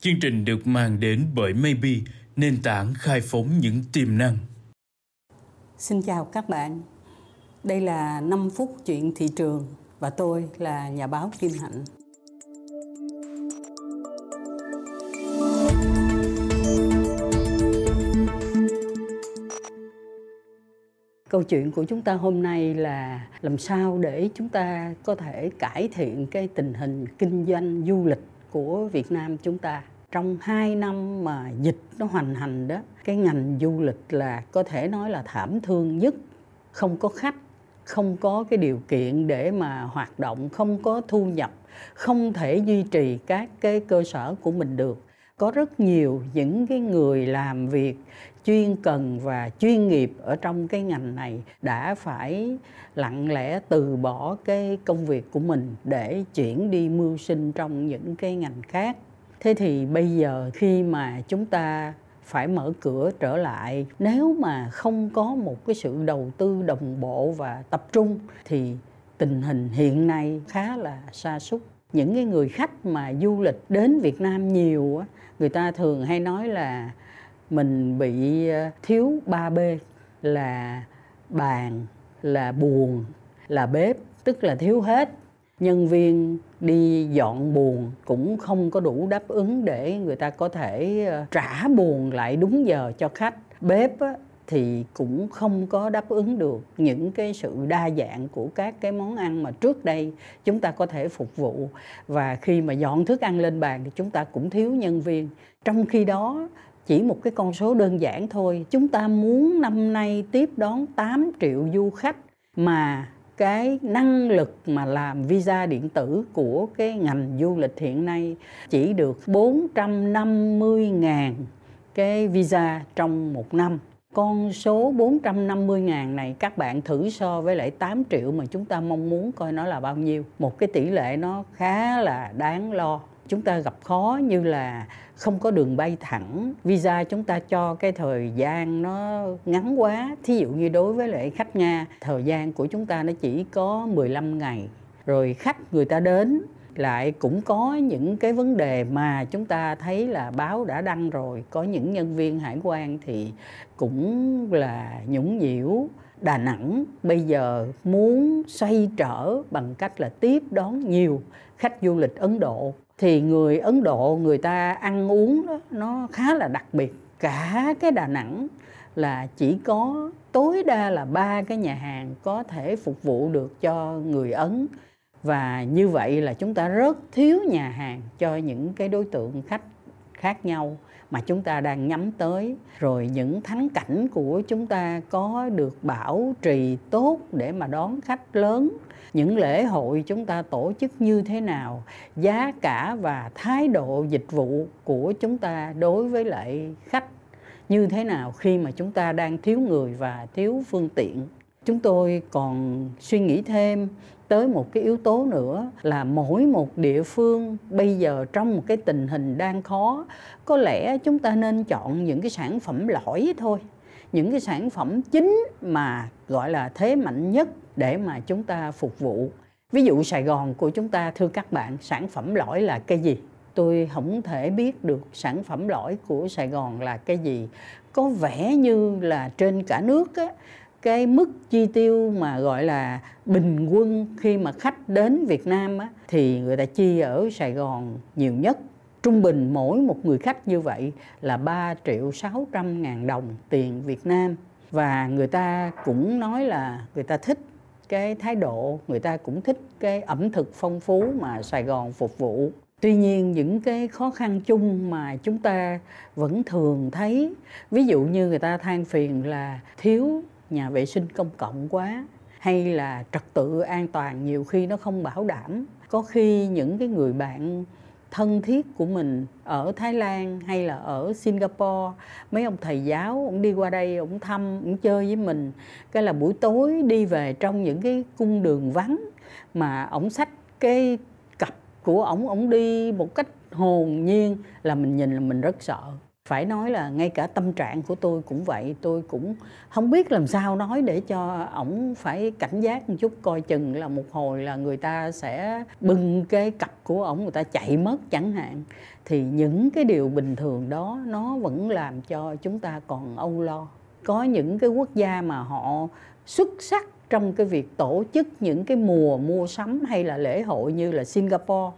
Chương trình được mang đến bởi Maybe, nền tảng khai phóng những tiềm năng. Xin chào các bạn. Đây là 5 phút chuyện thị trường và tôi là nhà báo Kim Hạnh. Câu chuyện của chúng ta hôm nay là làm sao để chúng ta có thể cải thiện cái tình hình kinh doanh du lịch của Việt Nam chúng ta. Trong 2 năm mà dịch nó hoành hành đó, cái ngành du lịch là có thể nói là thảm thương nhất, không có khách, không có cái điều kiện để mà hoạt động, không có thu nhập, không thể duy trì các cái cơ sở của mình được có rất nhiều những cái người làm việc chuyên cần và chuyên nghiệp ở trong cái ngành này đã phải lặng lẽ từ bỏ cái công việc của mình để chuyển đi mưu sinh trong những cái ngành khác. Thế thì bây giờ khi mà chúng ta phải mở cửa trở lại, nếu mà không có một cái sự đầu tư đồng bộ và tập trung, thì tình hình hiện nay khá là sa sút những cái người khách mà du lịch đến Việt Nam nhiều á người ta thường hay nói là mình bị ờ, thiếu 3B là bàn, là buồn, là bếp, tức là thiếu hết. Nhân viên đi dọn buồn cũng không có đủ đáp ứng để người ta có thể ờ, trả buồn lại đúng giờ cho khách. Bếp thì cũng không có đáp ứng được những cái sự đa dạng của các cái món ăn mà trước đây chúng ta có thể phục vụ. Và khi mà dọn thức ăn lên bàn thì chúng ta cũng thiếu nhân viên. Trong khi đó, chỉ một cái con số đơn giản thôi. Chúng ta muốn năm nay tiếp đón 8 triệu du khách mà cái năng lực mà làm visa điện tử của cái ngành du lịch hiện nay chỉ được 450 ngàn cái visa trong một năm con số 450 ngàn này các bạn thử so với lại 8 triệu mà chúng ta mong muốn coi nó là bao nhiêu. Một cái tỷ lệ nó khá là đáng lo. Chúng ta gặp khó như là không có đường bay thẳng, visa chúng ta cho cái thời gian nó ngắn quá. Thí dụ như đối với lại khách Nga, thời gian của chúng ta nó chỉ có 15 ngày. Rồi khách người ta đến lại cũng có những cái vấn đề mà chúng ta thấy là báo đã đăng rồi. Có những nhân viên hải quan thì cũng là nhũng nhiễu. Đà Nẵng bây giờ muốn xoay trở bằng cách là tiếp đón nhiều khách du lịch Ấn Độ. Thì người Ấn Độ, người ta ăn uống đó, nó khá là đặc biệt. Cả cái Đà Nẵng là chỉ có, tối đa là ba cái nhà hàng có thể phục vụ được cho người Ấn và như vậy là chúng ta rất thiếu nhà hàng cho những cái đối tượng khách khác nhau mà chúng ta đang nhắm tới. Rồi những thắng cảnh của chúng ta có được bảo trì tốt để mà đón khách lớn. Những lễ hội chúng ta tổ chức như thế nào, giá cả và thái độ dịch vụ của chúng ta đối với lại khách như thế nào khi mà chúng ta đang thiếu người và thiếu phương tiện. Chúng tôi còn suy nghĩ thêm tới một cái yếu tố nữa là mỗi một địa phương bây giờ trong một cái tình hình đang khó có lẽ chúng ta nên chọn những cái sản phẩm lõi thôi. Những cái sản phẩm chính mà gọi là thế mạnh nhất để mà chúng ta phục vụ. Ví dụ sài gòn của chúng ta thưa các bạn sản phẩm lõi là cái gì? Tôi không thể biết được sản phẩm lõi của sài gòn là cái gì. Có vẻ như là trên cả nước á, cái mức chi tiêu mà gọi là bình quân khi mà khách đến Việt Nam á, thì người ta chi ở Sài Gòn nhiều nhất. Trung bình mỗi một người khách như vậy là 3 triệu 600 ngàn đồng tiền Việt Nam. Và người ta cũng nói là người ta thích cái thái độ người ta cũng thích cái ẩm thực phong phú mà Sài Gòn phục vụ. Tuy nhiên những cái khó khăn chung mà chúng ta vẫn thường thấy ví dụ như người ta than phiền là thiếu nhà vệ sinh công cộng quá, hay là trật tự an toàn nhiều khi nó không bảo đảm. Có khi những cái người bạn thân thiết của mình ở Thái Lan hay là ở Singapore, mấy ông thầy giáo ông đi qua đây ông thăm ông chơi với mình. Cái là buổi tối đi về trong những cái cung đường vắng mà ông xách cái cặp của ổng ổng đi một cách hồn nhiên là mình nhìn là mình rất sợ phải nói là ngay cả tâm trạng của tôi cũng vậy. Tôi cũng không biết làm sao nói để cho ổng phải cảnh giác một chút, coi chừng là một hồi là người ta sẽ bưng cái cặp của ổng, người ta chạy mất chẳng hạn. Thì những cái điều bình thường đó, nó vẫn làm cho chúng ta còn âu lo. Có những cái quốc gia mà họ xuất sắc trong cái việc tổ chức những cái mùa mua sắm hay là lễ hội như là Singapore,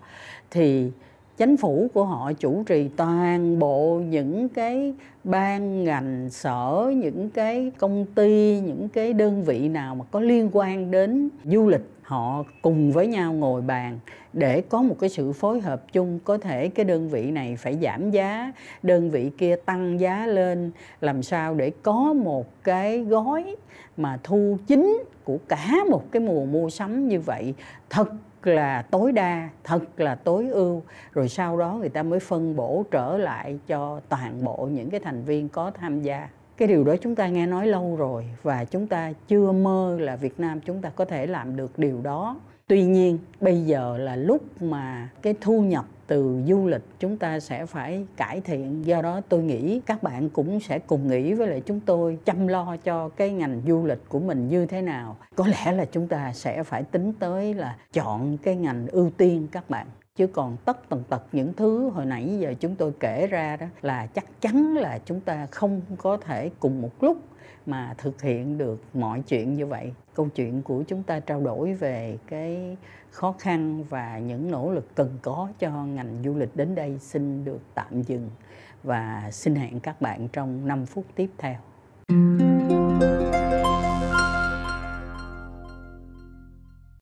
thì chính phủ của họ chủ trì toàn bộ những cái ban ngành, sở, những cái công ty, những cái đơn vị nào mà có liên quan đến du lịch, họ cùng với nhau ngồi bàn để có một cái sự phối hợp chung. Có thể cái đơn vị này phải giảm giá, đơn vị kia tăng giá lên, làm sao để có một cái gói mà thu chính của cả một cái mùa mua sắm như vậy. Thật là tối đa, thật là tối ưu. Rồi sau đó người ta mới phân bổ trở lại cho toàn bộ những cái thành viên có tham gia. Cái điều đó chúng ta nghe nói lâu rồi và chúng ta chưa mơ là Việt Nam chúng ta có thể làm được điều đó. Tuy nhiên, bây giờ là lúc mà cái thu nhập từ du lịch chúng ta sẽ phải cải thiện. Do đó tôi nghĩ các bạn cũng sẽ cùng nghĩ với lại chúng tôi, chăm lo cho cái ngành du lịch của mình như thế nào. Có lẽ là chúng ta sẽ phải tính tới là chọn cái ngành ưu tiên các bạn. Chứ còn tất tần tật những thứ hồi nãy giờ chúng tôi kể ra đó là chắc chắn là chúng ta không có thể cùng một lúc mà thực hiện được mọi chuyện như vậy. Câu chuyện của chúng ta trao đổi về cái khó khăn và những nỗ lực cần có cho ngành du lịch đến đây xin được tạm dừng và xin hẹn các bạn trong 5 phút tiếp theo.